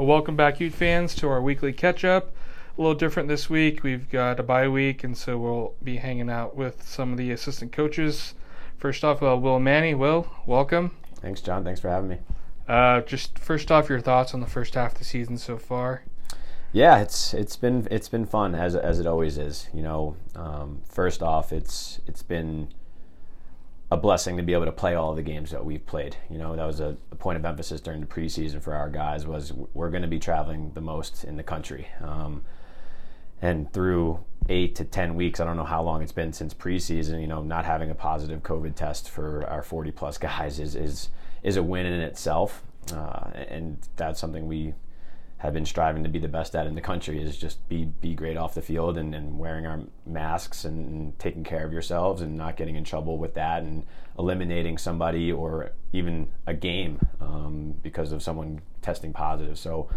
Well, welcome back, Ute fans, to our weekly catch up. A little different this week. We've got a bye week, and so we'll be hanging out with some of the assistant coaches. First off, uh, Will Manny. Will, welcome. Thanks, John. Thanks for having me. Uh, just first off, your thoughts on the first half of the season so far? Yeah, it's it's been it's been fun as as it always is. You know, um, first off, it's it's been a blessing to be able to play all the games that we've played. You know, that was a, a point of emphasis during the preseason for our guys was we're going to be traveling the most in the country. Um, and through eight to ten weeks, I don't know how long it's been since preseason. You know, not having a positive COVID test for our 40 plus guys is is is a win in itself, uh, and that's something we have been striving to be the best at in the country is just be be great off the field and, and wearing our masks and, taking care of yourselves and not getting in trouble with that and eliminating somebody or even a game um, because of someone testing positive. So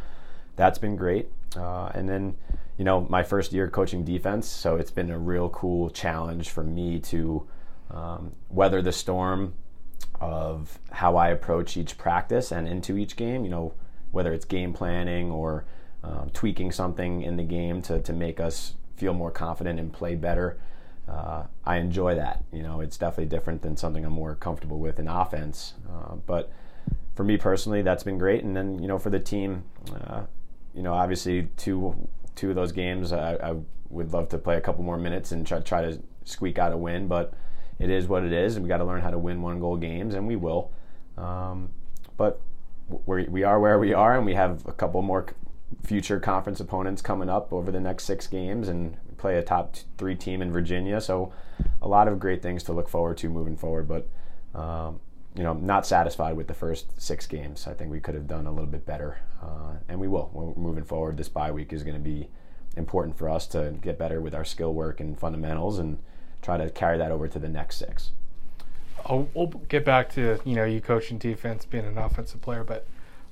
that's been great. Uh, and then, you know, my first year coaching defense, so it's been a real cool challenge for me to um, weather the storm of how I approach each practice and into each game. You know whether it's game planning or um, tweaking something in the game to, to make us feel more confident and play better. Uh, I enjoy that. You know, it's definitely different than something I'm more comfortable with in offense. Uh, but for me personally, that's been great. And then, you know, for the team, uh, you know, obviously two two of those games, I, I, would love to play a couple more minutes and try try to squeak out a win. But it is what it is, and we got to learn how to win one goal games, and we will. Um, but we we are where we are, and we have a couple more future conference opponents coming up over the next six games, and play a top three team in Virginia. So, a lot of great things to look forward to moving forward. But um, you know, not satisfied with the first six games. I think we could have done a little bit better, uh, and we will. We're moving forward, this bye week is going to be important for us to get better with our skill work and fundamentals, and try to carry that over to the next six. I'll, we'll get back to you know you coaching defense, being an offensive player, but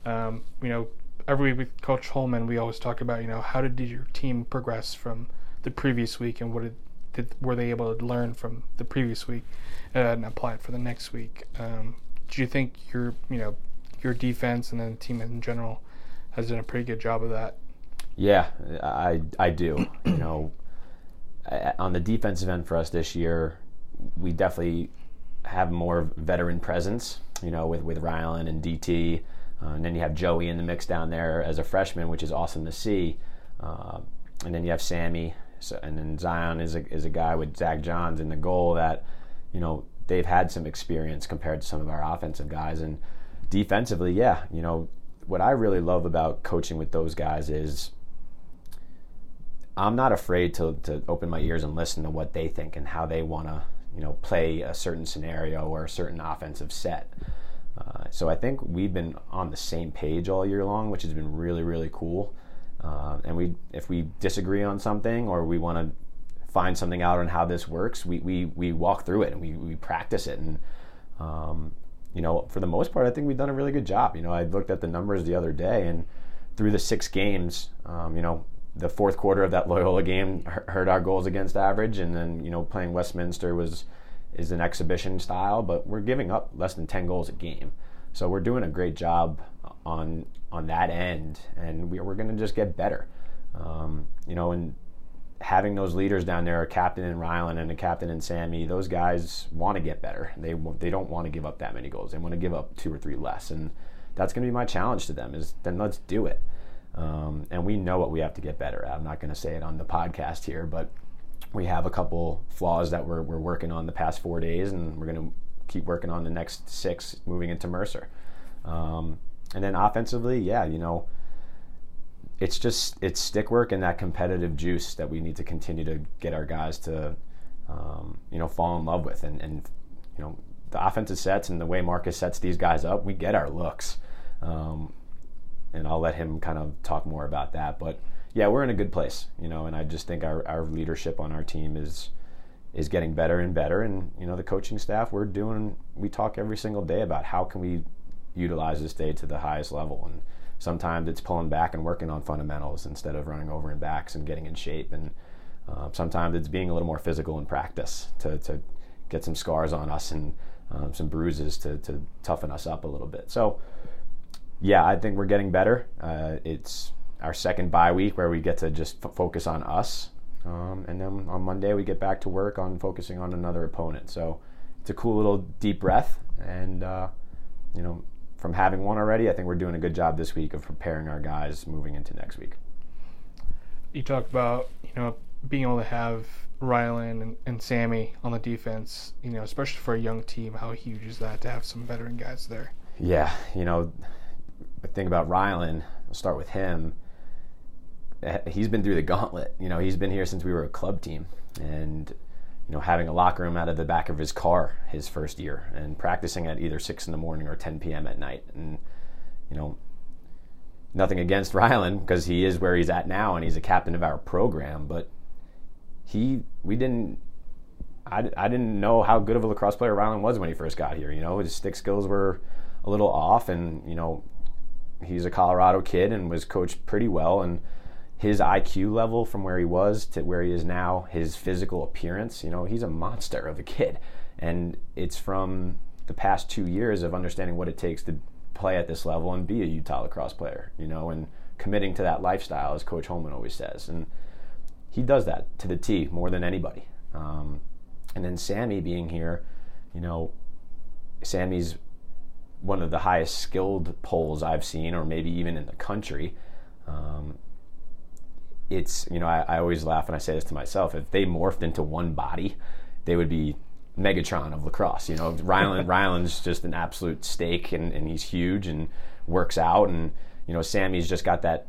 um, you know every week with Coach Holman, we always talk about you know how did your team progress from the previous week and what did, did were they able to learn from the previous week uh, and apply it for the next week. Um, do you think your you know your defense and then the team in general has done a pretty good job of that? Yeah, I I do. you know, on the defensive end for us this year, we definitely have more veteran presence, you know, with, with Rylan and DT. Uh, and then you have Joey in the mix down there as a freshman, which is awesome to see. Uh, and then you have Sammy. So, and then Zion is a, is a guy with Zach Johns in the goal that, you know, they've had some experience compared to some of our offensive guys. And defensively, yeah, you know, what I really love about coaching with those guys is I'm not afraid to, to open my ears and listen to what they think and how they want to you know play a certain scenario or a certain offensive set. Uh, so I think we've been on the same page all year long, which has been really really cool. Uh, and we if we disagree on something or we want to find something out on how this works, we we, we walk through it and we, we practice it and. Um, you know, for the most part, I think we've done a really good job. You know, I looked at the numbers the other day, and through the six games, um, you know, the fourth quarter of that Loyola game hurt our goals against average, and then you know playing Westminster was is an exhibition style, but we're giving up less than ten goals a game, so we're doing a great job on on that end, and we, are going to just get better. Um, you know, and having those leaders down there, a captain in Rylan and a captain in Sammy, those guys want to get better. They they don't want to give up that many goals. They want to give up two or three less, and that's going to be my challenge to them. Is then let's do it. Um, and we know what we have to get better at. I'm not going to say it on the podcast here, but we have a couple flaws that we're, we're working on the past four days, and we're going to keep working on the next six moving into Mercer. Um, and then offensively, yeah, you know, it's just it's stick work and that competitive juice that we need to continue to get our guys to, um, you know, fall in love with. And, and you know, the offensive sets and the way Marcus sets these guys up, we get our looks. Um, and I'll let him kind of talk more about that. But yeah, we're in a good place, you know, and I just think our, our leadership on our team is is getting better and better. And you know, the coaching staff, we're doing. We talk every single day about how can we utilize this day to the highest level. And sometimes it's pulling back and working on fundamentals instead of running over and backs and getting in shape. And uh, sometimes it's being a little more physical in practice to to get some scars on us and um, some bruises to to toughen us up a little bit. So yeah, I think we're getting better. Uh, it's our second bye week where we get to just f- focus on us. Um, and then on Monday, we get back to work on focusing on another opponent. So it's a cool little deep breath. And, uh, you know, from having one already, I think we're doing a good job this week of preparing our guys moving into next week. You talked about, you know, being able to have Rylan and, and Sammy on the defense, you know, especially for a young team, how huge is that to have some veteran guys there? Yeah, you know, the thing about Rylan, I'll start with him. Eh, he's been through the gauntlet. You know, he's been here since we were a club team, and you know, having a locker room out of the back of his car his first year, and practicing at either six in the morning or 10 p.m. at night, and you know, nothing against Rylan because he is where he's at now, and he's a captain of our program, but he, we didn't. I, I didn't know how good of a lacrosse player Rylan was when he first got here. You know, his stick skills were a little off, and you know, he's a Colorado kid and was coached pretty well. And his IQ level from where he was to where he is now, his physical appearance, you know, he's a monster of a kid. And it's from the past two years of understanding what it takes to play at this level and be a Utah lacrosse player, you know, and committing to that lifestyle, as Coach Holman always says. And he does that to the T more than anybody. Um, and then Sammy being here, you know, Sammy's one of the highest skilled poles I've seen, or maybe even in the country. Um, it's you know I, I, always laugh and I say this to myself. If they morphed into one body, they would be Megatron of lacrosse. You know, Rylan Rylan's just an absolute steak, and, and he's huge and works out, and you know Sammy's just got that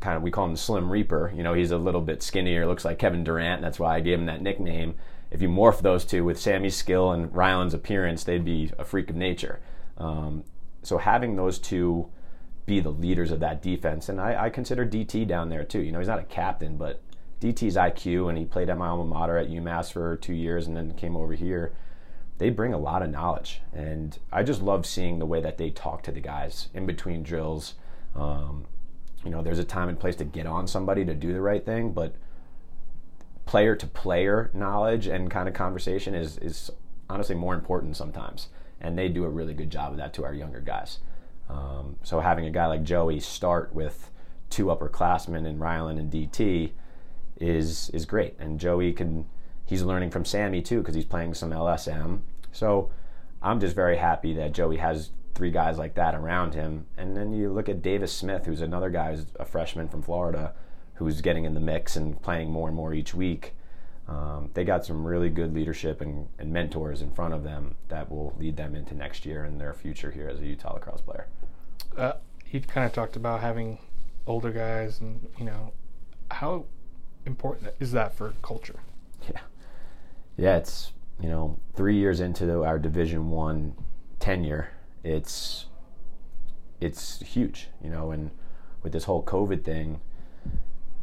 kind of we call him the Slim Reaper. You know, he's a little bit skinnier, looks like Kevin Durant. That's why I gave him that nickname if you morph those two with Sammy's skill and Rylan's appearance, they'd be a freak of nature. Um, so having those two be the leaders of that defense, and I, I, consider DT down there too. You know, he's not a captain, but DT's IQ, and he played at my alma mater at UMass for two years, and then came over here. They bring a lot of knowledge, and I just love seeing the way that they talk to the guys in between drills. Um, you know, there's a time and place to get on somebody to do the right thing, but player to player knowledge and kind of conversation is is honestly more important sometimes, and they do a really good job of that to our younger guys. Um, so having a guy like Joey start with two upperclassmen in Rylan and DT is is great, and Joey can he's learning from Sammy too because he's playing some LSM. So I'm just very happy that Joey has three guys like that around him. And then you look at Davis Smith, who's another guy who's a freshman from Florida, who's getting in the mix and playing more and more each week. Um, they got some really good leadership and, and, mentors in front of them that will lead them into next year and their future here as a Utah lacrosse player. Uh, you kind of talked about having older guys, and you know, how important is that for culture? Yeah, yeah, it's you know, three years into our Division One tenure, it's it's huge, you know, and with this whole COVID thing,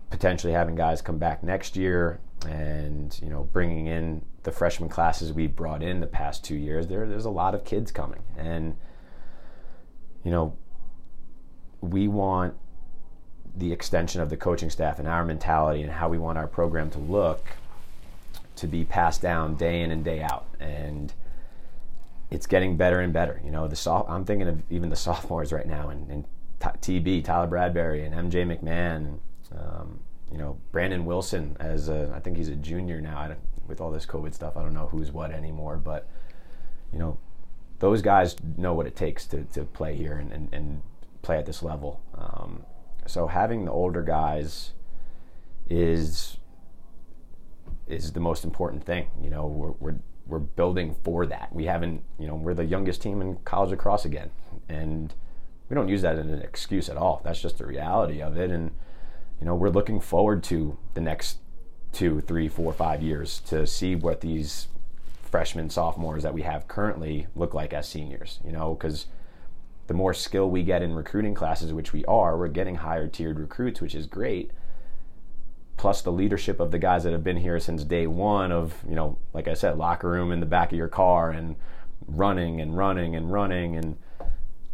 potentially having guys come back next year and you know bringing in the freshman classes we brought in the past two years there there's a lot of kids coming. And you know we want the extension of the coaching staff and our mentality and how we want our program to look to be passed down day in and day out. And it's getting better and better. You know the soft, I'm thinking of even the sophomores right now and, and TB Tyler Bradbury and MJ McMahon um, you know, Brandon Wilson as a, I think he's a junior now. with all this COVID stuff, I don't know who's what anymore. But you know, those guys know what it takes to, to play here and, and, and play at this level. Um, so having the older guys is is the most important thing. You know, we're, we're we're building for that. We haven't, you know, we're the youngest team in college lacrosse again, and we don't use that as an excuse at all. That's just the reality of it, and you know, we're looking forward to the next two, three, four, five years to see what these freshmen, sophomores that we have currently look like as seniors, you know, because the more skill we get in recruiting classes, which we are, we're getting higher tiered recruits, which is great. Plus the leadership of the guys that have been here since day one of, you know, like I said, locker room in the back of your car and running and running and running and,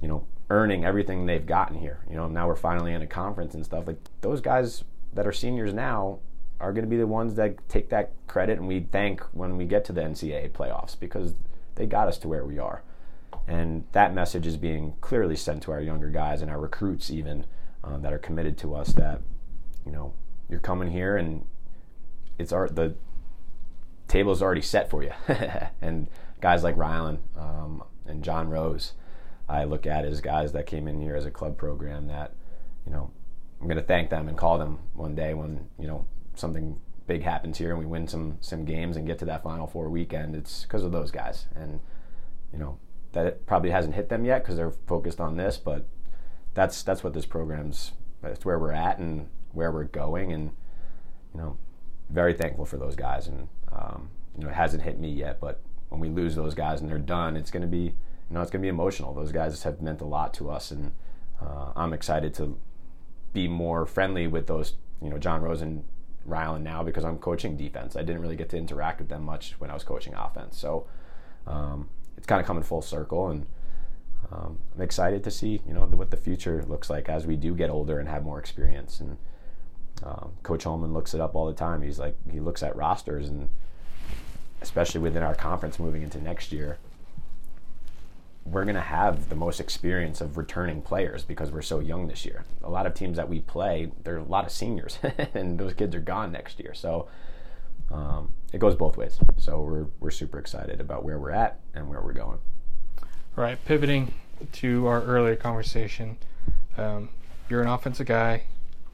you know, earning everything they've gotten here. You know, now we're finally in a conference and stuff. Like those guys that are seniors now are going to be the ones that take that credit and we thank when we get to the NCAA playoffs because they got us to where we are. And that message is being clearly sent to our younger guys and our recruits, even um, that are committed to us. That you know, you're coming here and it's our the table is already set for you. and guys like Rylan um, and John Rose, I look at as guys that came in here as a club program that, you know, I'm going to thank them and call them one day when you know something big happens here and we win some some games and get to that Final Four weekend. It's because of those guys, and you know that probably hasn't hit them yet because they're focused on this, but that's that's what this program's. That's where we're at and where we're going, and you know, very thankful for those guys. And um, you know, it hasn't hit me yet, but when we lose those guys and they're done, it's going to be you know it's going to be emotional. Those guys have meant a lot to us, and uh, I'm excited to be more friendly with those, you know, John Rose and Rylan now because I'm coaching defense. I didn't really get to interact with them much when I was coaching offense. So um, it's kind of coming full circle, and um, I'm excited to see, you know, what the future looks like as we do get older and have more experience. And um, Coach Holman looks it up all the time. He's like, he looks at rosters, and especially within our conference moving into next year, we're going to have the most experience of returning players because we're so young this year. A lot of teams that we play, there are a lot of seniors, and those kids are gone next year. So um, it goes both ways. So we're we're super excited about where we're at and where we're going. All right, pivoting to our earlier conversation, um, you're an offensive guy,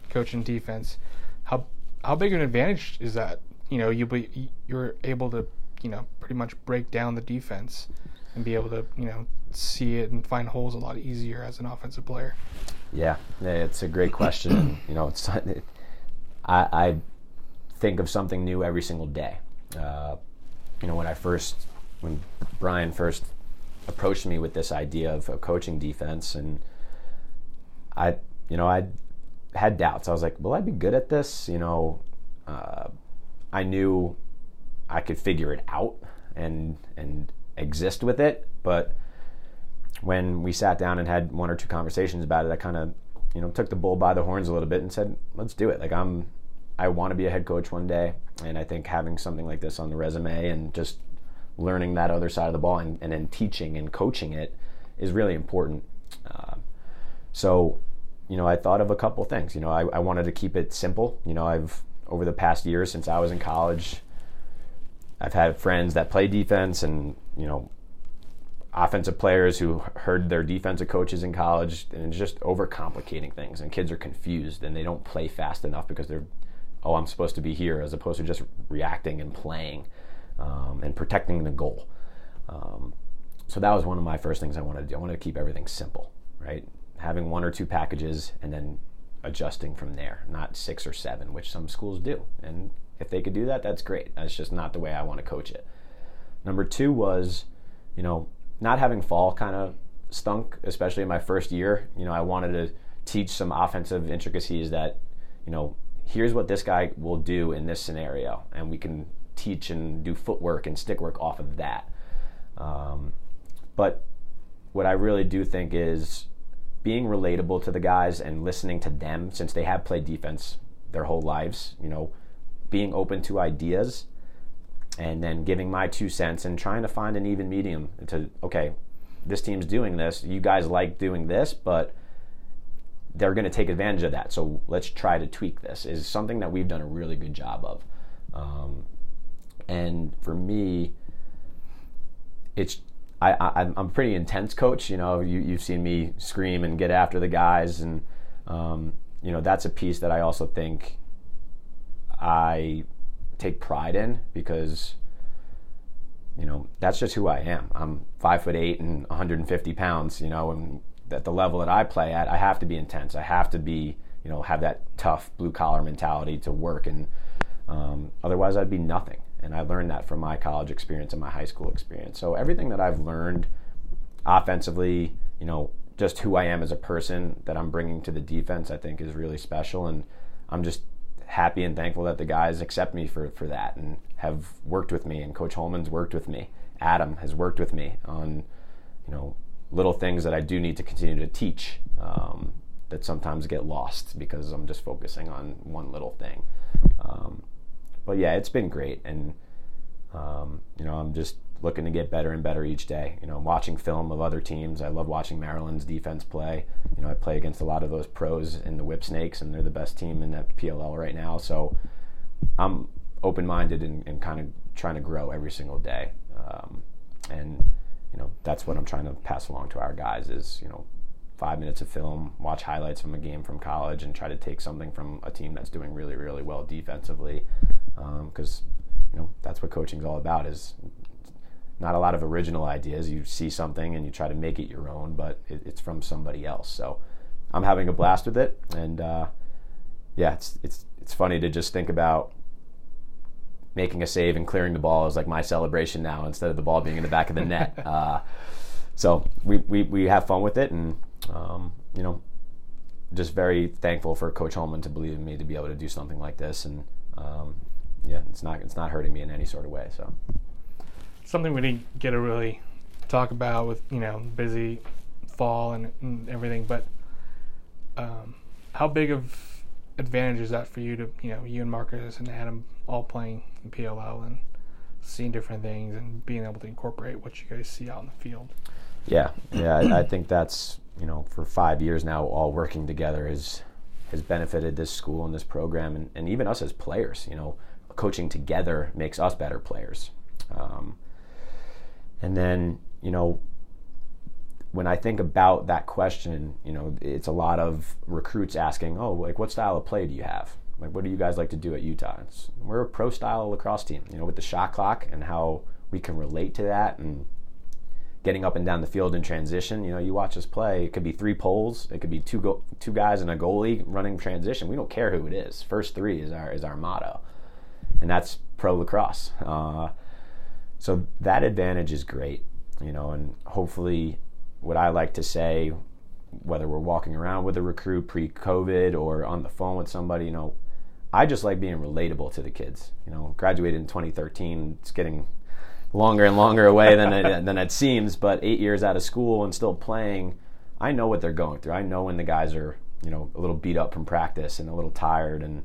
coaching defense. How how big an advantage is that? You know, you you're able to you know pretty much break down the defense and be able to you know see it and find holes a lot easier as an offensive player? Yeah, it's a great question. you know, it's it, I, I, think of something new every single day. Uh, you know, when I first when Brian first approached me with this idea of a coaching defense, and I, you know, I had doubts. I was like, will I be good at this? You know, uh, I knew I could figure it out and and exist with it, but when we sat down and had one or two conversations about it, I kind of, you know, took the bull by the horns a little bit and said, let's do it. Like I'm, I want to be a head coach one day, and I think having something like this on the resume and just learning that other side of the ball and, and then teaching and coaching it is really important. Uh, so, you know, I thought of a couple things. You know, I, I wanted to keep it simple. You know, I've over the past year since I was in college, I've had friends that play defense and you know offensive players who heard their defensive coaches in college and it's just overcomplicating things and kids are confused and they don't play fast enough because they're oh i'm supposed to be here as opposed to just reacting and playing um, and protecting the goal. Um, so that was one of my first things i wanted to do. I wanted to keep everything simple right? Having one or two packages and then adjusting from there not six or seven which some schools do and if they could do that that's great that's just not the way i want to coach it number two was you know not having fall kind of stunk, especially in my first year. You know, I wanted to teach some offensive intricacies that, you know, here's what this guy will do in this scenario, and we can teach and do footwork and stick work off of that. Um, but what I really do think is being relatable to the guys and listening to them since they have played defense their whole lives, you know, being open to ideas and then giving my two cents and trying to find an even medium to okay this team's doing this you guys like doing this but they're going to take advantage of that so let's try to tweak this is something that we've done a really good job of um, and for me it's I, I, am a pretty intense coach. You know, you, you've seen me scream and get after the guys, and um, you know that's a piece that I also think I take pride in because you know that's just who I am. I'm five foot eight and 150 pounds. You know, and at the level that I play at, I have to be intense. I have to be you know have that tough blue collar mentality to work, and um, otherwise I'd be nothing. And I learned that from my college experience and my high school experience. So everything that I've learned offensively, you know, just who I am as a person that I'm bringing to the defense, I think is really special. And I'm just happy and thankful that the guys accept me for, for that and have worked with me and coach holman's worked with me. Adam has worked with me on you know little things that i do need to continue to teach um, that sometimes get lost because i'm just focusing on one little thing. Um, but yeah it's been great and um, you know i'm just looking to get better and better each day. You know, watching film of other teams. I love watching Maryland's defense play. You know, I play against a lot of those pros in the Whipsnakes, and they're the best team in that PLL right now. So I'm open minded and, and kind of trying to grow every single day. Um, and you know, that's what I'm trying to pass along to our guys is you know five minutes of film, watch highlights from a game from college, and try to take something from a team that's doing really, really well defensively. Because um, you know that's what coaching is all about. Is not a lot of original ideas. You see something and you try to make it your own, but it, it's from somebody else. So I'm having a blast with it, and uh, yeah, it's it's it's funny to just think about making a save and clearing the ball is like my celebration now instead of the ball being in the back of the net. Uh, so we, we, we have fun with it, and um, you know, just very thankful for Coach Holman to believe in me to be able to do something like this, and um, yeah, it's not it's not hurting me in any sort of way. So something we didn't get to really talk about with you know busy fall and, and everything, but um, how big of advantage is that for you to you know you and Marcus and Adam all playing in PLL and seeing different things and being able to incorporate what you guys see out in the field? Yeah, yeah, I, I think that's you know, for five years now, all working together has has benefited this school and this program, and, and even us as players. You know, coaching together makes us better players. Um, and then, you know, when I think about that question, you know, it's a lot of recruits asking, "Oh, like what style of play do you have? Like, what do you guys like to do at Utah?" It's, we're a pro style lacrosse team, you know, with the shot clock and how we can relate to that and getting up and down the field in transition. You know, you watch us play. It could be three poles. It could be two go- two guys and a goalie running transition. We don't care who it is. First three is our is our motto, and that's pro lacrosse. Uh, so that advantage is great. You know, and hopefully, what I like to say, whether we're walking around with a recruit pre-COVID or on the phone with somebody, you know, I just like being relatable to the kids. You know, graduated in 2013. It's getting longer and longer away than it, than it seems. But eight years out of school and still playing, I know what they're going through. I know when the guys are you know a little beat up from practice and a little tired and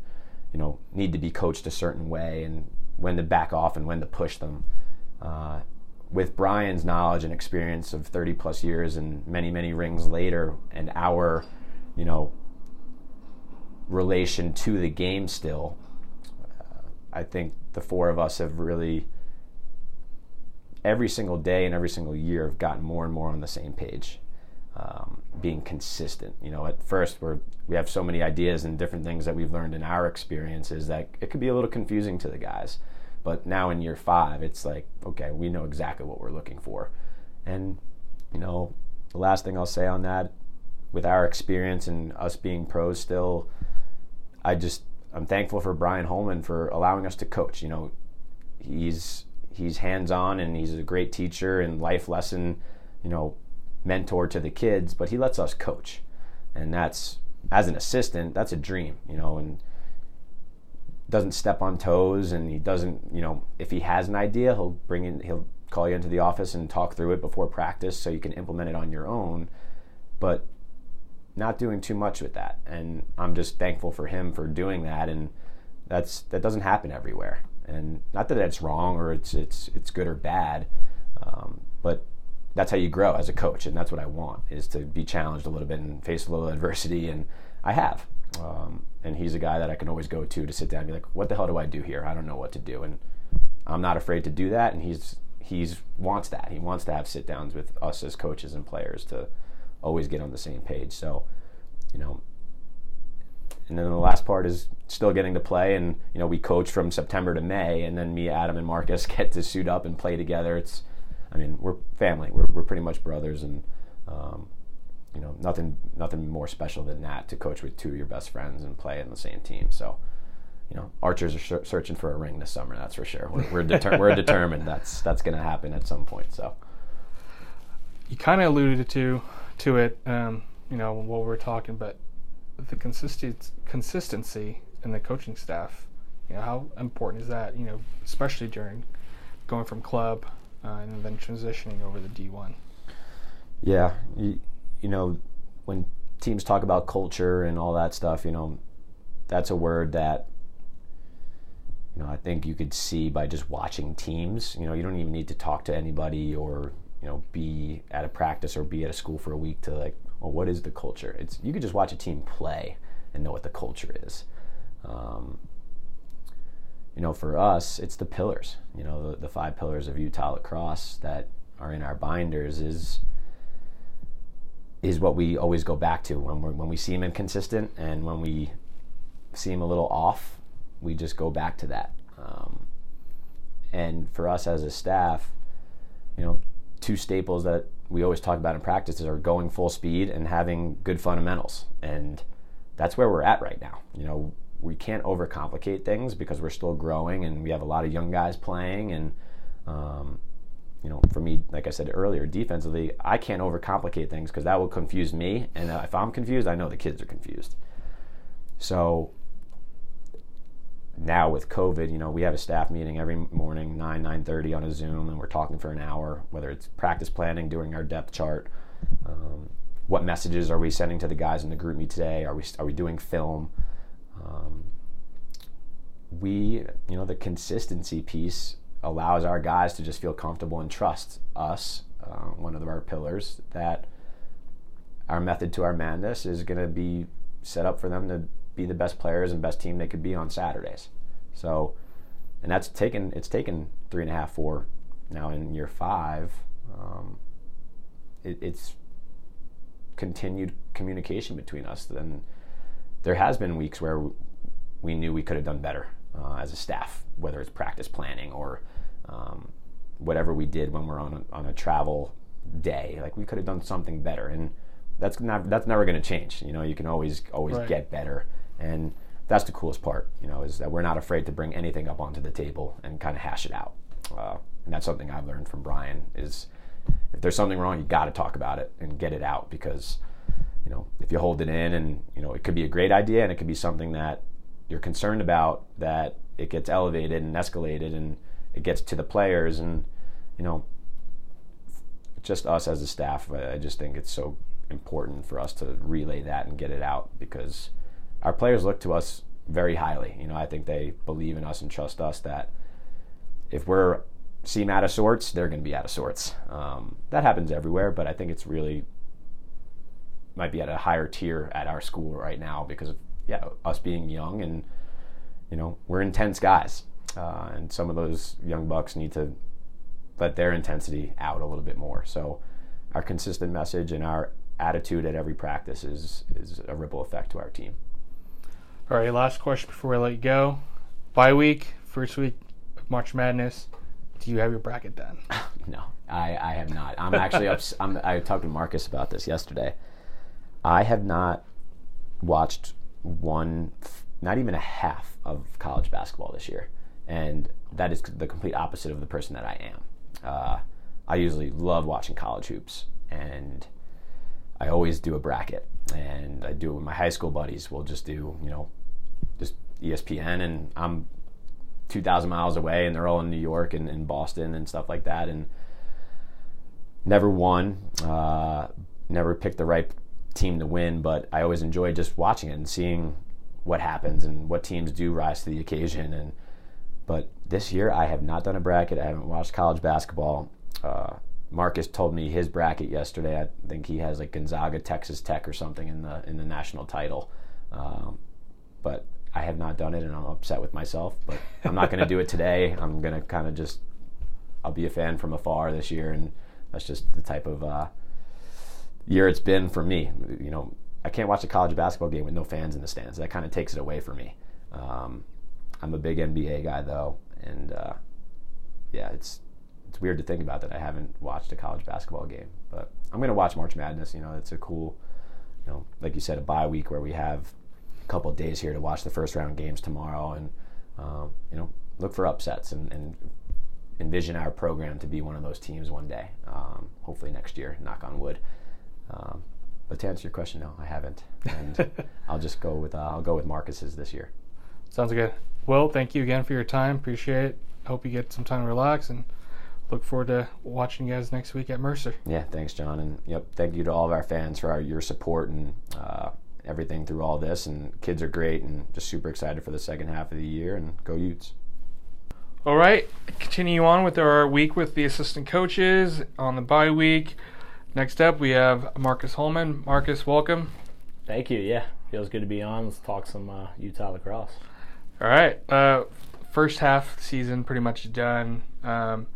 you know need to be coached a certain way and when to back off and when to push them. Uh, with Brian's knowledge and experience of 30 plus years and many many rings later, and our you know relation to the game still, uh, I think the four of us have really every single day and every single year have gotten more and more on the same page. Um, being consistent. You know, at first we're we have so many ideas and different things that we've learned in our experiences that it could be a little confusing to the guys. But now in year five, it's like okay, we know exactly what we're looking for. And you know, the last thing I'll say on that, with our experience and us being pros still, I just I'm thankful for Brian Holman for allowing us to coach. You know, he's he's hands on and he's a great teacher and life lesson, you know, mentor to the kids, but he lets us coach. And that's as an assistant, that's a dream, you know, and doesn't step on toes and he doesn't, you know, if he has an idea, he'll bring in he'll call you into the office and talk through it before practice so you can implement it on your own. But not doing too much with that. And I'm just thankful for him for doing that and that's that doesn't happen everywhere and not that it's wrong or it's it's it's good or bad, um, but that's how you grow as a coach, and that's what I want is to be challenged a little bit and face a little adversity, and I have. Um, and he's a guy that I can always go to to sit down and be like, "What the hell do I do here? I don't know what to do," and I'm not afraid to do that, and he's he's wants that. He wants to have sit downs with us as coaches and players to always get on the same page. So, you know, and then the last part is still getting to play. And you know we coach from september to may. And then me adam and marcus get to suit up and play together. It's i mean we're family. We're, we're pretty much brothers. And um, you know nothing nothing more special than that to coach with two of your best friends and play in the same team so you know archers are searching for a ring this summer that's for sure we're, we're, deter- we're determined that's that's going to happen at some point so you kind of alluded to to it um, you know while we we're talking but the consistent consistency in the coaching staff. You know, how important is that? You know, especially during going from club uh, and then transitioning over the D1. Yeah, you, you know, when teams talk about culture and all that stuff, you know, that's a word that you know, I think you could see by just watching teams. You know, you don't even need to talk to anybody or you know be at a practice or be at a school for a week to like, well, what is the culture? It's you could just watch a team play and know what the culture is. Um, you know, for us, it's the pillars. You know, the, the five pillars of Utah lacrosse that are in our binders is is what we always go back to when we when we see them inconsistent and when we see them a little off, we just go back to that. Um, and for us as a staff, you know, two staples that we always talk about in practice are going full speed and having good fundamentals. And that's where we're at right now. You know, we can't overcomplicate things because we're still growing and we have a lot of young guys playing and um, you know, for me, like I said earlier, defensively, I can't overcomplicate things because that will confuse me. And if I'm confused, I know the kids are confused. So now with COVID, you know, we have a staff meeting every morning, 9, 9.30 on a Zoom, and we're talking for an hour, whether it's practice planning, doing our depth chart, um, what messages are we sending to the guys in the group meet today? Are we, are we doing film? Um, we, you know, the consistency piece allows our guys to just feel comfortable and trust us, uh, one of our pillars, that our method to our madness is going to be set up for them to be the best players and best team they could be on Saturdays. So, and that's taken, it's taken three and a half, four now in year five. Um, it, it's continued communication between us. And there has been weeks where we knew we could have done better uh, as a staff, whether it's practice planning or um, whatever we did when we're on a, on a travel day. Like we could have done something better, and that's not that's never going to change. You know, you can always always right. get better, and that's the coolest part. You know, is that we're not afraid to bring anything up onto the table and kind of hash it out. Uh, and that's something I've learned from Brian is if there's something wrong, you got to talk about it and get it out because you know if you hold it in and you know it could be a great idea and it could be something that you're concerned about that it gets elevated and escalated and it gets to the players and you know just us as a staff i just think it's so important for us to relay that and get it out because our players look to us very highly. You know i think they believe in us and trust us that if we're seem out of sorts they're going to be out of sorts. Um, that happens everywhere but i think it's really might be at a higher tier at our school right now because of yeah us being young and you know we're intense guys uh, and some of those young bucks need to let their intensity out a little bit more. So our consistent message and our attitude at every practice is is a ripple effect to our team. All right, last question before I let you go. Bye week, first week of March Madness. Do you have your bracket done? no, I, I have not. I'm actually ups- I'm, I talked to Marcus about this yesterday. I have not watched one, not even a half of college basketball this year and that is the complete opposite of the person that I am. Uh, I usually love watching college hoops, and I always do a bracket, and I do it with my high school buddies. We'll just do, you know, just ESPN, and I'm 2,000 miles away, and they're all in New York and, in Boston and stuff like that, and never won, uh, never picked the right team to win, but I always enjoy just watching it and seeing what happens and what teams do rise to the occasion and but this year, I have not done a bracket. I haven't watched college basketball. Uh, Marcus told me his bracket yesterday. I think he has like Gonzaga, Texas Tech, or something in the in the national title. Um, but I have not done it, and I'm upset with myself. But I'm not going to do it today. I'm going to kind of just I'll be a fan from afar this year, and that's just the type of uh, year it's been for me. You know, I can't watch a college basketball game with no fans in the stands. That kind of takes it away from me. Um, I'm a big NBA guy though, and uh, yeah, it's it's weird to think about that I haven't watched a college basketball game, but I'm gonna watch March Madness. You know, it's a cool, you know, like you said, a bye week where we have a couple of days here to watch the first round games tomorrow, and um, you know, look for upsets and, and, envision our program to be one of those teams one day. Um, hopefully next year. Knock on wood. Um, but to answer your question, no, I haven't, and I'll just go with uh, I'll go with Marcus's this year. Sounds good. Well, thank you again for your time. Appreciate it. Hope you get some time to relax and look forward to watching you guys next week at Mercer. Yeah, thanks, John. And yep, thank you to all of our fans for our, your support and uh, everything through all this. And kids are great and just super excited for the second half of the year. And go Utes. All right, continue on with our week with the assistant coaches on the bye week. Next up, we have Marcus Holman. Marcus, welcome. Thank you. Yeah, feels good to be on. Let's talk some uh, Utah lacrosse. All right, uh, first half season pretty much done. Um,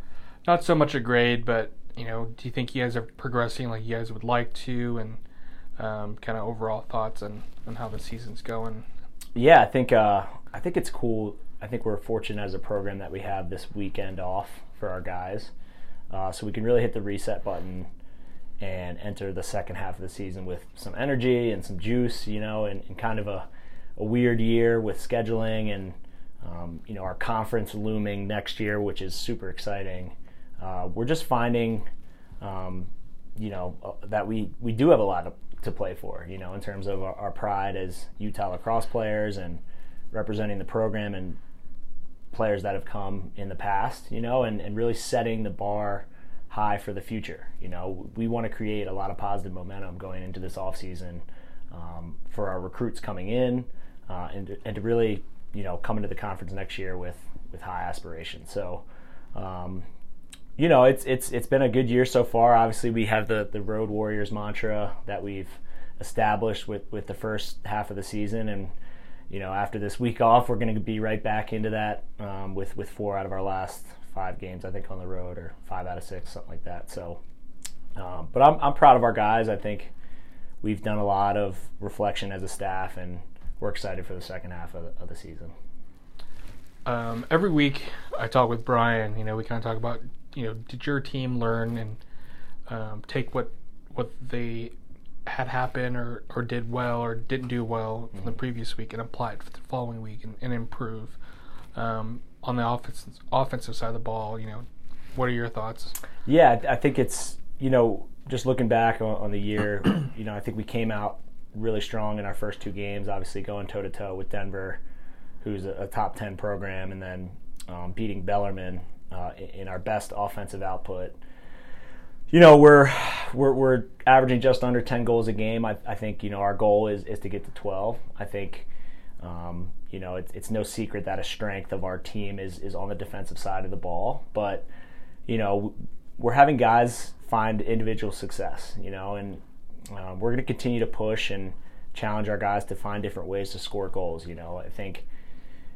not so much a grade, but you know, do you think you guys are progressing like you guys would like to, and um, kind of overall thoughts on, on how the season's going? Yeah, I think uh, I think it's cool I think we're fortunate as a program that we have this weekend off for our guys, uh, so we can really hit the reset button and enter the second half of the season with some energy and some juice, you know, and, and kind of a, a, weird year with scheduling and um, you know our conference looming next year, which is super exciting. Uh, we're just finding, um, you know, uh, that we we do have a lot of, to play for, you know, in terms of our, our pride as Utah lacrosse players and representing the program and players that have come in the past, you know, and, and really setting the bar high for the future. You know, we want to create a lot of positive momentum going into this offseason um, for our recruits coming in uh, and, and to really, you know, come into the conference next year with, with high aspirations. So, um, you know, it's it's it's been a good year so far. Obviously, we have the the Road Warriors mantra that we've established with with the first half of the season, and you know, after this week off, we're going to be right back into that um, with with four out of our last five games, I think, on the road, or five out of six, something like that. So, um, but I'm I'm proud of our guys. I think we've done a lot of reflection as a staff, and we're excited for the second half of the, of the season. Um, every week, I talk with Brian. You know, we kind of talk about you know, did your team learn and um, take what what they had happened or, or did well or didn't do well mm-hmm. the previous week and applied for the following week and, and improve. Um, on the offensive offensive side of the ball, you know, what are your thoughts? Yeah, I think it's you know just looking back on, on the year, you know, I think we came out really strong in our first two games. Obviously, going toe to toe with Denver, who's a, a, top ten program, and then um, beating Bellarmine uh, in our best offensive output you know we're we're we're averaging just under 10 goals a game. I, I think you know our goal is is to get to 12. I think um, you know it's it's no secret that a strength of our team is is on the defensive side of the ball, but you know we're having guys find individual success. You know, and uh, we're going to continue to push and challenge our guys to find different ways to score goals. You know, I think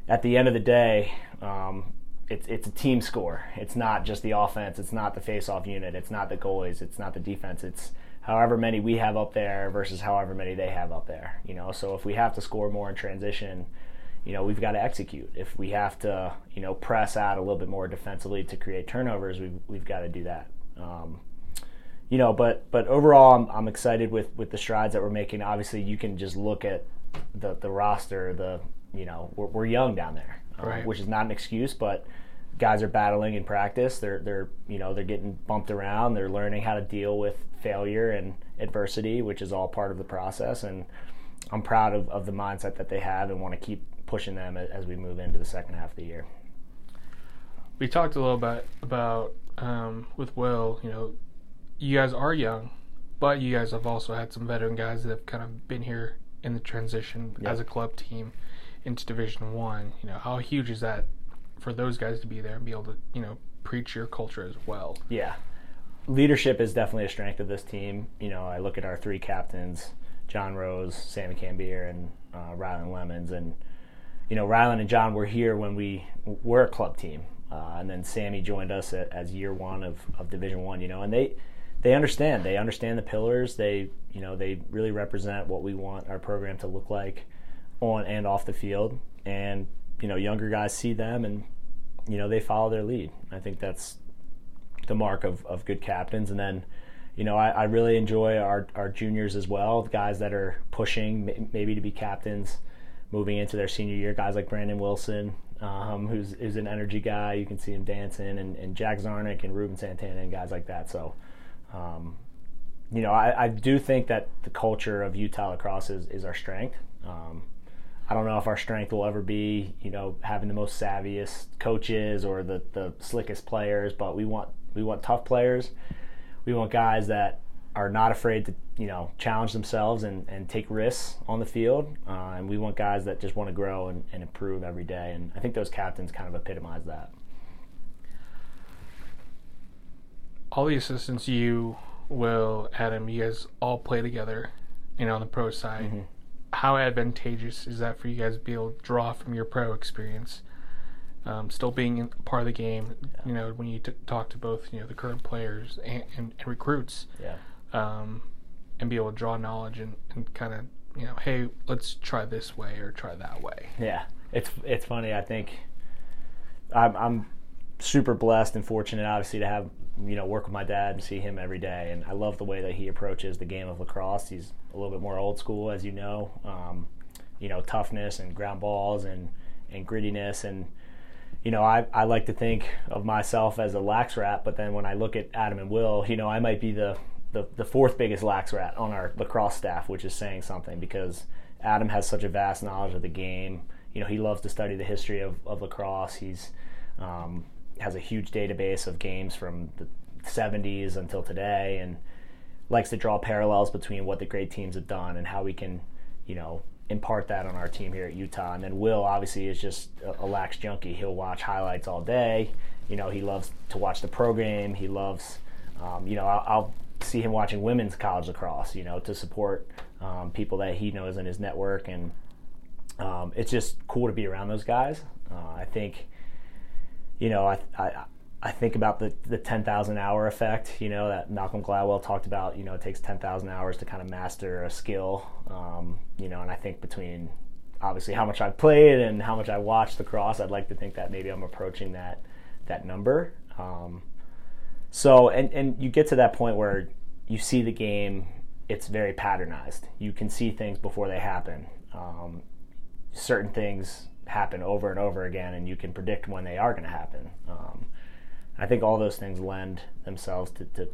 at the end of the day, um, it's it's a team score. It's not just the offense. It's not the face-off unit. It's not the goalies. It's not the defense. It's however many we have up there versus however many they have up there. You know, so if we have to score more in transition, you know, we've got to execute. If we have to, you know, press out a little bit more defensively to create turnovers, we've we've got to do that. Um, you know, but but overall, I'm, I'm excited with with the strides that we're making. Obviously, you can just look at the the roster. The you know, we're, we're young down there, um, right. which is not an excuse, but guys are battling in practice. They're they're you know they're getting bumped around. They're learning how to deal with failure and adversity, which is all part of the process. And I'm proud of, of the mindset that they have and want to keep pushing them as we move into the second half of the year. We talked a little bit about um, with Will. You know, you guys are young, but you guys have also had some veteran guys that have kind of been here in the transition yep. as a club team into Division One. You know, how huge is that for those guys to be there and be able to, you know, preach your culture as well. Yeah. Leadership is definitely a strength of this team. You know, I look at our three captains, John Rose, Sammy Cambier, and uh, Rylan Lemons. And, you know, Rylan and John were here when we were a club team. Uh, and then Sammy joined us at, as year one of, of Division One, you know, and they, they understand. They understand the pillars. They, you know, they really represent what we want our program to look like on and off the field. And you know younger guys see them and you know they follow their lead. I think that's the mark of, of good captains. And then you know I, I really enjoy our, our juniors as well, the guys that are pushing maybe to be captains moving into their senior year. Guys like Brandon Wilson, um, who's is an energy guy. You can see him dancing, and, and Jack Zarnick and Ruben Santana and guys like that. So, um, you know, I, I, do think that the culture of Utah lacrosse is, is our strength. Um, I don't know if our strength will ever be, you know, having the most savviest coaches or the, the slickest players, but we want we want tough players. We want guys that are not afraid to, you know, challenge themselves and, and take risks on the field. Uh, and we want guys that just want to grow and, and improve every day. And I think those captains kind of epitomize that. All the assistants, you, Will, Adam, you guys all play together, you know, on the pro side. Mm-hmm. How advantageous is that for you guys to be able to draw from your pro experience? Um, still being in, part of the game, you know, when you t- talk to both, you know, the current players and, and, and recruits, Yeah. um, and be able to draw knowledge and, and kind of, you know, hey, let's try this way or try that way. Yeah, it's it's funny. I think I'm, I'm super blessed and fortunate, obviously, to have you know work with my dad and see him every day. And I love the way that he approaches the game of lacrosse. He's a little bit more old school, as you know. Um, you know, toughness and ground balls and and grittiness and. You know, I, I like to think of myself as a lax rat, but then when I look at Adam and Will, you know, I might be the, the, the fourth biggest lax rat on our lacrosse staff, which is saying something because Adam has such a vast knowledge of the game. You know, he loves to study the history of, of lacrosse. He's um, has a huge database of games from the 70s until today, and likes to draw parallels between what the great teams have done and how we can, you know, impart that on our team here at Utah. And then Will obviously is just a, a lax junkie. He'll watch highlights all day. You know, he loves to watch the pro game. He loves, um, you know, I'll, I'll see him watching women's college lacrosse. You know, to support um, people that he knows in his network, and um, it's just cool to be around those guys. Uh, I think, you know, I, I I think about the the ten thousand hour effect. You know that Malcolm Gladwell talked about. You know, it takes ten thousand hours to kind of master a skill. Um, you know, and I think between obviously how much I've played and how much I watched cross, I'd like to think that maybe I'm approaching that that number. Um, so and and you get to that point where you see the game, it's very patternized. You can see things before they happen. Um, certain things happen over and over again, and you can predict when they are going to happen. Um, I think all those things lend themselves to, to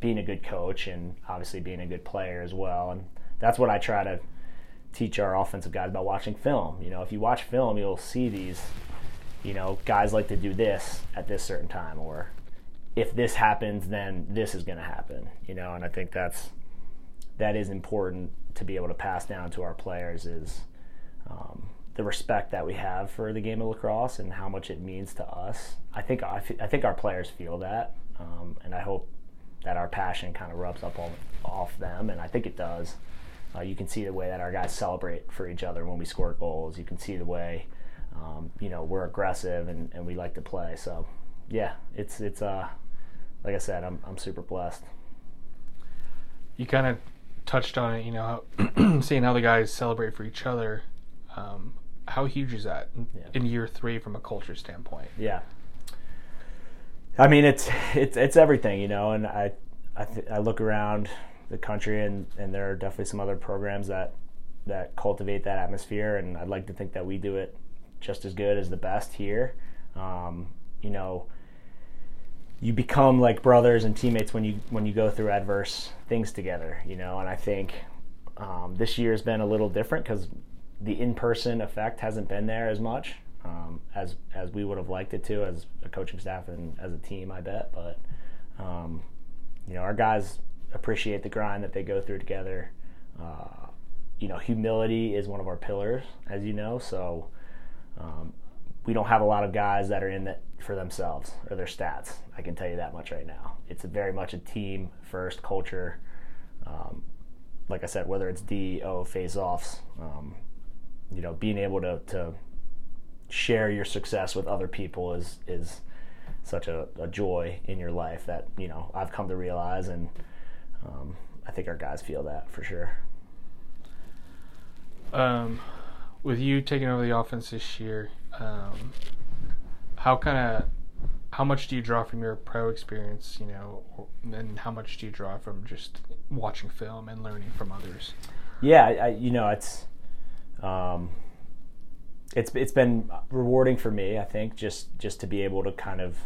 being a good coach and obviously being a good player as well. And that's what I try to teach our offensive guys about watching film. You know, if you watch film, you'll see these, you know, guys like to do this at this certain time, or if this happens, then this is going to happen. You know, and I think that's that is important to be able to pass down to our players is um, the respect that we have for the game of lacrosse and how much it means to us. I think I, I think our players feel that, um, and I hope that our passion kind of rubs up on, off them, and I think it does. Uh, you can see the way that our guys celebrate for each other when we score goals. You can see the way, um, you know, we're aggressive and, and we like to play. So, yeah, it's it's uh, like I said, I'm I'm super blessed. You kind of touched on it, you know, seeing how the guys celebrate for each other. Um, how huge is that in, Yeah. in year three from a culture standpoint? Yeah. I mean, it's it's it's everything, you know. And I I, th- I look around the country, and, and there are definitely some other programs that that cultivate that atmosphere, and I'd like to think that we do it just as good as the best here. Um, you know, you become like brothers and teammates when you when you go through adverse things together, you know. And I think um, this year has been a little different because the in-person effect hasn't been there as much um, as as we would have liked it to as a coaching staff and as a team. I bet, but um, you know, our guys appreciate the grind that they go through together. Uh, you know, humility is one of our pillars, as you know. So um, we don't have a lot of guys that are in it for themselves or their stats. I can tell you that much right now. It's very much a team first culture. Um, like I said, whether it's D, O, face offs, um, you know, being able to, to share your success with other people is, is such a, a joy in your life that, you know, I've come to realize. And um, I think our guys feel that for sure. Um, with you taking over the offense this year, um, how kind of how much do you draw from your pro experience, you know, or, and how much do you draw from just watching film and learning from others? Yeah, I, you know, it's um, it's it's been rewarding for me. I think just just to be able to kind of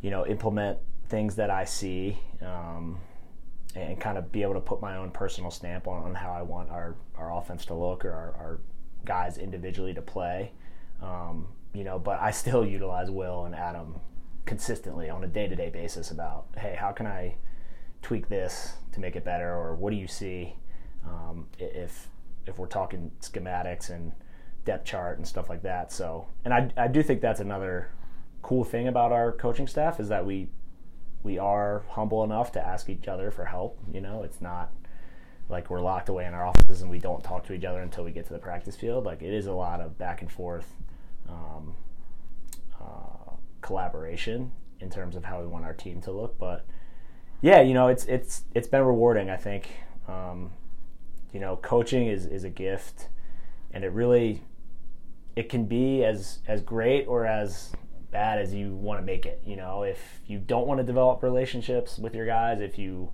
you know implement things that I see um, and kind of be able to put my own personal stamp on, on how I want our, our offense to look or our, our guys individually to play. Um, you know, but I still utilize Will and Adam consistently on a day to day basis about hey, how can I tweak this to make it better, or what do you see um, if if we're talking schematics and depth chart and stuff like that. So, and I I do think that's another cool thing about our coaching staff is that we we are humble enough to ask each other for help. You know, it's not like we're locked away in our offices and we don't talk to each other until we get to the practice field. Like it is a lot of back and forth um, uh, collaboration in terms of how we want our team to look. But yeah, you know, it's it's it's been rewarding. I think um, you know, coaching is is a gift, and it really it can be as as great or as bad as you want to make it. You know, if you don't want to develop relationships with your guys, if you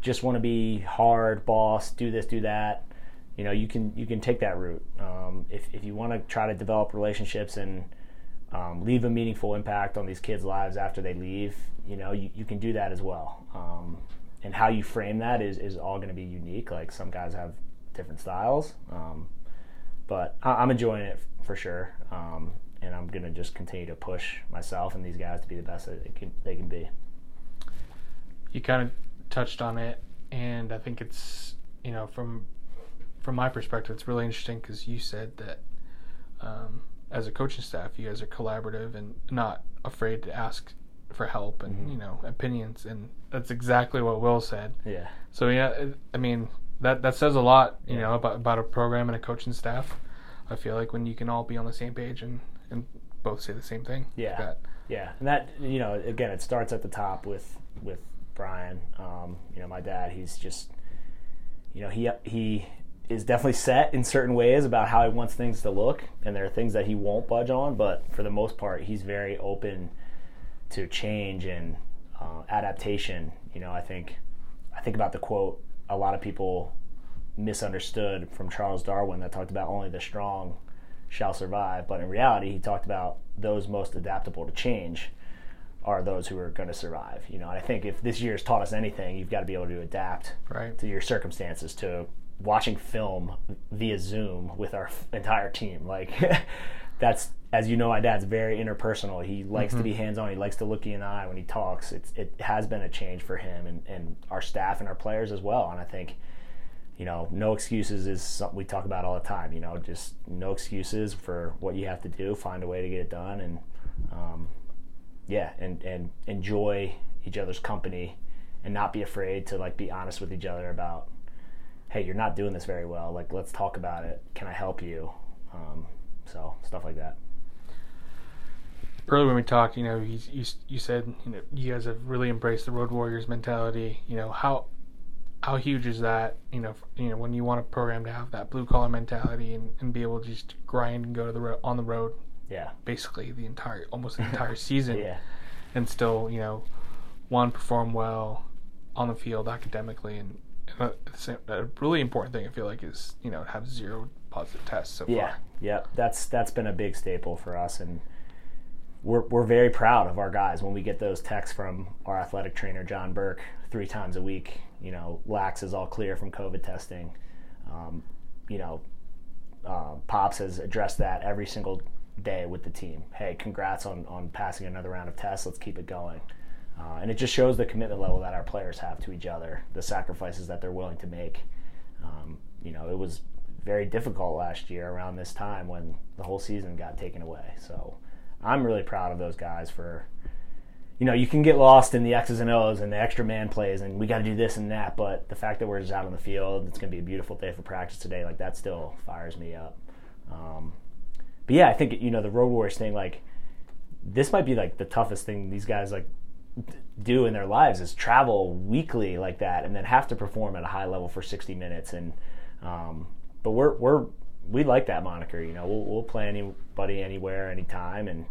just want to be hard boss, do this, do that, you know, you can you can take that route. Um, if if you want to try to develop relationships and um, leave a meaningful impact on these kids' lives after they leave, you know, you, you can do that as well. Um, and how you frame that is, is all going to be unique. Like some guys have different styles, um, but I, am enjoying it for sure. Um, and I'm going to just continue to push myself and these guys to be the best that they can, they can be. You kind of touched on it, and I think it's you know from from my perspective, it's really interesting because you said that um, as a coaching staff, you guys are collaborative and not afraid to ask for help and mm-hmm. you know opinions, and that's exactly what Will said. Yeah. So yeah, I mean that that says a lot, you yeah. know, about about a program and a coaching staff. I feel like when you can all be on the same page and and both say the same thing. Yeah. Like yeah, and that you know again it starts at the top with with Brian. Um, you know, my dad, he's just you know he he is definitely set in certain ways about how he wants things to look, and there are things that he won't budge on. But for the most part, he's very open to change and uh, adaptation. You know, I think I think about the quote a lot of people misunderstood from Charles Darwin that talked about only the strong shall survive, but in reality, he talked about those most adaptable to change are those who are going to survive. You know, and I think if this year has taught us anything, you've got to be able to adapt right. to your circumstances, to watching film via Zoom with our entire team. Like that's as you know, my dad's very interpersonal. He likes mm-hmm. to be hands on. He likes to look you in the eye when he talks. It's it has been a change for him and, and our staff and our players as well. And I think, you know, no excuses is something we talk about all the time. You know, just no excuses for what you have to do. Find a way to get it done, and um, yeah, and and enjoy each other's company, and not be afraid to like be honest with each other about, hey, you're not doing this very well. Like, let's talk about it. Can I help you? Um, so stuff like that. Earlier when we talked, you know, you, you you said you know you guys have really embraced the Road Warriors mentality. You know how how huge is that? You know, you know when you want a program to have that blue collar mentality and, and be able to just grind and go to the road on the road. Yeah. Basically the entire almost the entire season. yeah. And still, you know, one perform well on the field academically and a, uh, a really important thing I feel like is you know have zero positive tests so yeah, far. Yeah, that's that's been a big staple for us, and we're we're very proud of our guys when we get those texts from our athletic trainer John Burke three times a week. You know, Lax is all clear from COVID testing. Um, you know, uh, Pops has addressed that every single day with the team. Hey, congrats on on passing another round of tests. Let's keep it going. Uh, and it just shows the commitment level that our players have to each other, the sacrifices that they're willing to make. Um, you know, it was very difficult last year around this time when the whole season got taken away. So I'm really proud of those guys for, you know, you can get lost in the X's and O's and the extra man plays and we got to do this and that, but the fact that we're just out on the field, it's going to be a beautiful day for practice today, like that still fires me up. Um, but yeah, I think, you know, the Road Warriors thing, like, this might be like the toughest thing these guys like do in their lives is travel weekly like that and then have to perform at a high level for 60 minutes and um, but we're we're we like that moniker. You know, we'll we'll play anybody, anywhere, anytime, and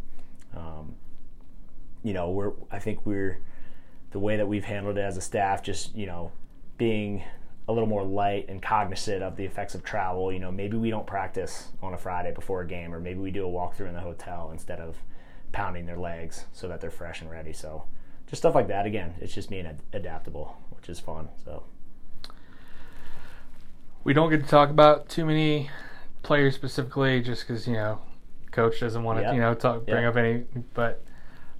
um, you know, we're I think we're the way that we've handled it as a staff, just you know, being a little more light and cognizant of the effects of travel. You know, maybe we don't practice on a Friday before a game, or maybe we do a walkthrough in the hotel instead of pounding their legs so that they're fresh and ready. So, just stuff like that. Again, it's just being ad- adaptable, which is fun. So we don't get to talk about too many players specifically, just because you know, coach doesn't want to yep. you know talk bring yep. up any. But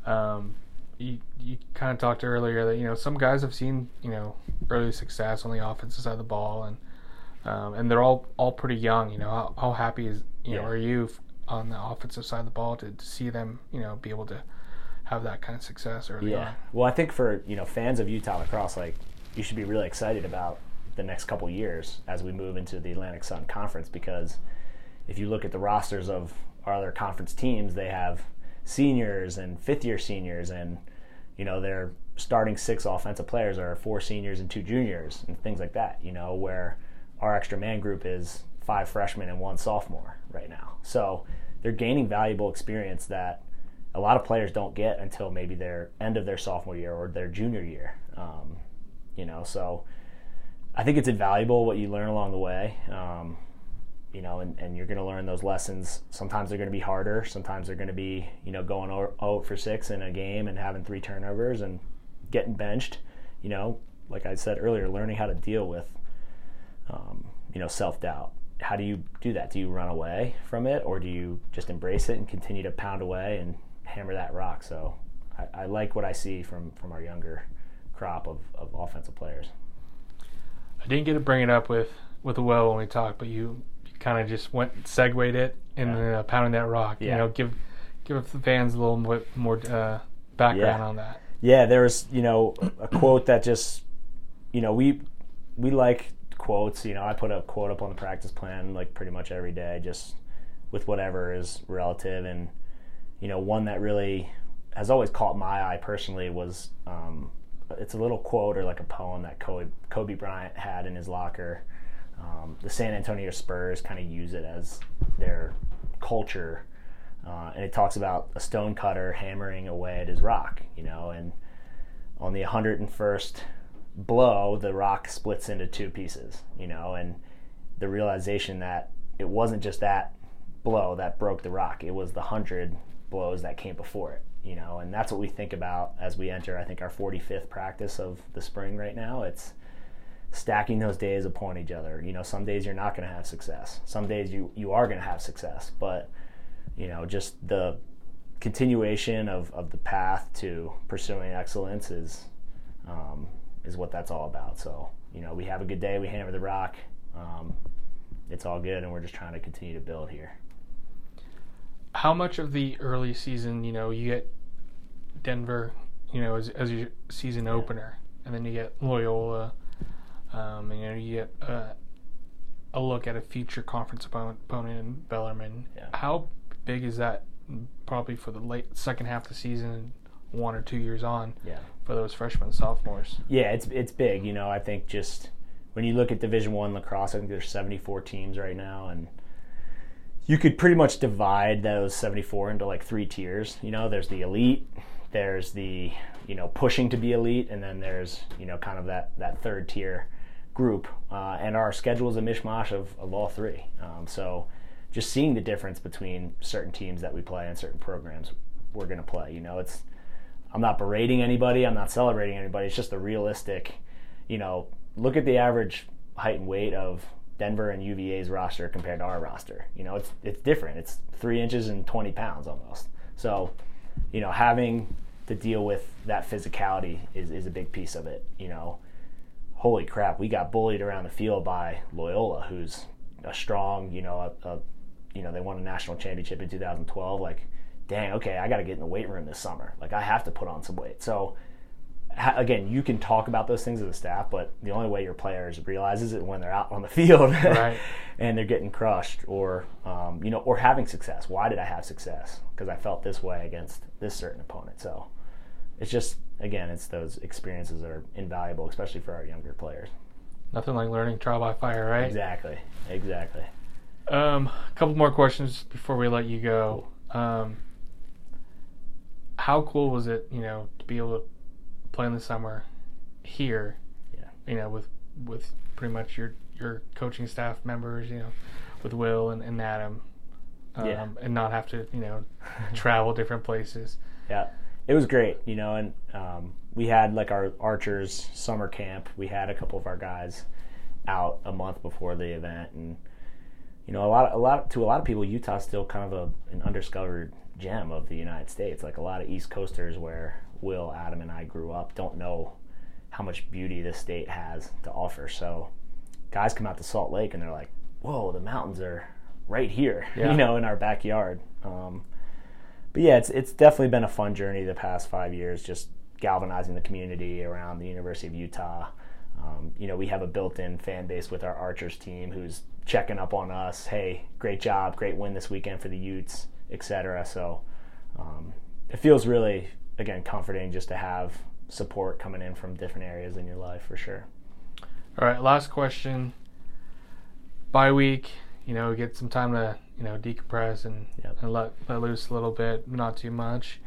um, you you kind of talked earlier that you know some guys have seen you know early success on the offensive side of the ball, and um, and they're all all pretty young. You know, how, how happy is you yeah. know are you on the offensive side of the ball to, to see them you know be able to have that kind of success early Yeah. on. Well, I think for you know fans of Utah lacrosse, like you should be really excited about the next couple years as we move into the Atlantic Sun Conference because if you look at the rosters of our other conference teams, they have seniors and fifth year seniors, and you know their starting six offensive players are four seniors and two juniors and things like that. You know where our extra man group is five freshmen and one sophomore right now. So they're gaining valuable experience that a lot of players don't get until maybe their end of their sophomore year or their junior year. Um, you know, so I think it's invaluable what you learn along the way. Um, you know, and, and you're going to learn those lessons. Sometimes they're going to be harder. Sometimes they're going to be, you know, going out for six in a game and having three turnovers and getting benched. You know, like I said earlier, learning how to deal with, um, you know, self doubt. How do you do that? Do you run away from it, or do you just embrace it and continue to pound away and hammer that rock? So, I, I like what I see from from our younger crop of, of offensive players. I didn't get to bring it up with with Will when we talked, but you, you kind of just went segued it and Yeah. uh, pounding that rock. You know, give give the fans a little bit more uh, background Yeah. on that. Yeah, there was you know a quote that just you know we we like quotes. You know, I put a quote up on the practice plan like pretty much every day, just with whatever is relative. And you know, one that really has always caught my eye personally was um, it's a little quote or like a poem that Kobe, Kobe Bryant had in his locker. Um, the San Antonio Spurs kind of use it as their culture uh, and it talks about a stone cutter hammering away at his rock, you know, and on the 101st blow, the rock splits into two pieces, you know, and the realization that it wasn't just that blow that broke the rock, it was the 100 blows that came before it, you know, and that's what we think about as we enter, I think, our 45th practice of the spring right now. It's stacking those days upon each other. You know, some days you're not going to have success, some days you, you are going to have success, but you know, just the continuation of, of the path to pursuing excellence is um, is what that's all about. So, you know, we have a good day, we hammer the rock, um, it's all good, and we're just trying to continue to build here. How much of the early season, you know, you get Denver, you know, as, as your season opener, and then you get Loyola, um, and you know, you get uh, a look at a future conference opponent, opponent in Bellarmine. Yeah. How big is that? Probably for the late second half of the season, one or two years on, Yeah. for those freshmen, sophomores. Yeah, it's it's big. You know, I think just when you look at Division One lacrosse, I think there's 74 teams right now, and you could pretty much divide those 74 into like three tiers. You know, there's the elite, there's the you know pushing to be elite, and then there's you know kind of that that third tier group. Uh, and our schedule is a mishmash of, of all three. Um, so just seeing the difference between certain teams that we play and certain programs we're going to play. You know, it's I'm not berating anybody. I'm not celebrating anybody. It's just a realistic, you know, look at the average height and weight of Denver and UVA's roster compared to our roster. You know, it's it's different. It's three inches and 20 pounds almost. So, you know, having to deal with that physicality is, is a big piece of it. You know, holy crap, we got bullied around the field by Loyola, who's a strong, you know, a, a you know, they won a national championship in 2012. Like, dang, okay, I got to get in the weight room this summer. Like, I have to put on some weight. So, again, you can talk about those things as a staff, but the only way your players realizes it when they're out on the field Right. and they're getting crushed, or um, you know, or having success. Why did I have success? Because I felt this way against this certain opponent. So, it's just again, it's those experiences that are invaluable, especially for our younger players. Nothing like learning trial by fire, right? Exactly, exactly. Um, a couple more questions before we let you go. Um, how cool was it, you know, to be able to play in the summer here? Yeah. You know, with with pretty much your your coaching staff members, you know, with Will and, and Adam, um, Yeah. and not have to, you know, travel different places. Yeah, it was great, you know, and um, we had like our archers summer camp. We had a couple of our guys out a month before the event, and you know, a lot, a lot to a lot of people, Utah's still kind of a, an undiscovered gem of the United States. Like a lot of East Coasters, where Will, Adam, and I grew up, don't know how much beauty this state has to offer. So, guys come out to Salt Lake and they're like, "Whoa, the mountains are right here," Yeah. you know, in our backyard. Um, but yeah, it's it's definitely been a fun journey the past five years, just galvanizing the community around the University of Utah. Um, you know, we have a built-in fan base with our Archers team who's checking up on us. Hey, great job, great win this weekend for the Utes, etc. So um, it feels really, again, comforting just to have support coming in from different areas in your life for sure. All right, last question. Bye week, you know, get some time to you know decompress and, Yep. and let let loose a little bit, not too much.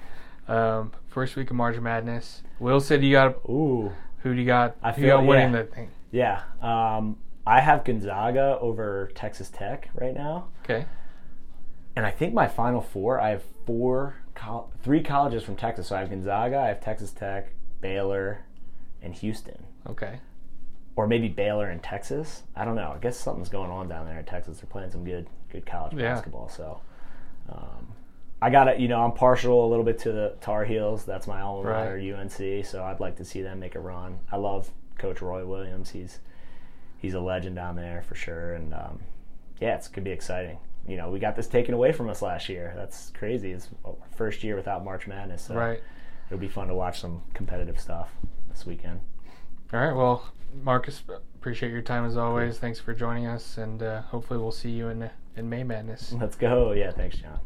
Um, first week of March Madness. Will said you got Ooh, who do you got? I who you feel- got winning yeah. the thing? yeah. Um, I have Gonzaga over Texas Tech right now. Okay. and I think my final four, I have four, col- three colleges from Texas. So I have Gonzaga, I have Texas Tech, Baylor, and Houston, Okay. or maybe Baylor and Texas. I don't know. I guess something's going on down there in Texas. They're playing some good, good college Yeah. basketball. So, um, I got to, you know, I'm partial a little bit to the Tar Heels. That's my alma Right. mater, UNC. So I'd like to see them make a run. I love Coach Roy Williams. He's he's a legend down there for sure. And um, yeah, it's gonna be exciting. You know, we got this taken away from us last year. That's crazy. It's our first year without March Madness. So Right. It'll be fun to watch some competitive stuff this weekend. All right. Well, Marcus, appreciate your time as always. Thanks for joining us, and uh, hopefully we'll see you in in May Madness. Let's go. Yeah, thanks, John.